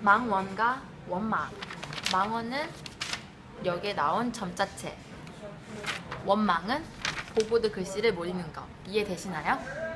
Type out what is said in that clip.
망원과 원망. 망원은 여기에 나온 점자체. 원망은 보보드 글씨를 모르는 거. 이해되시나요?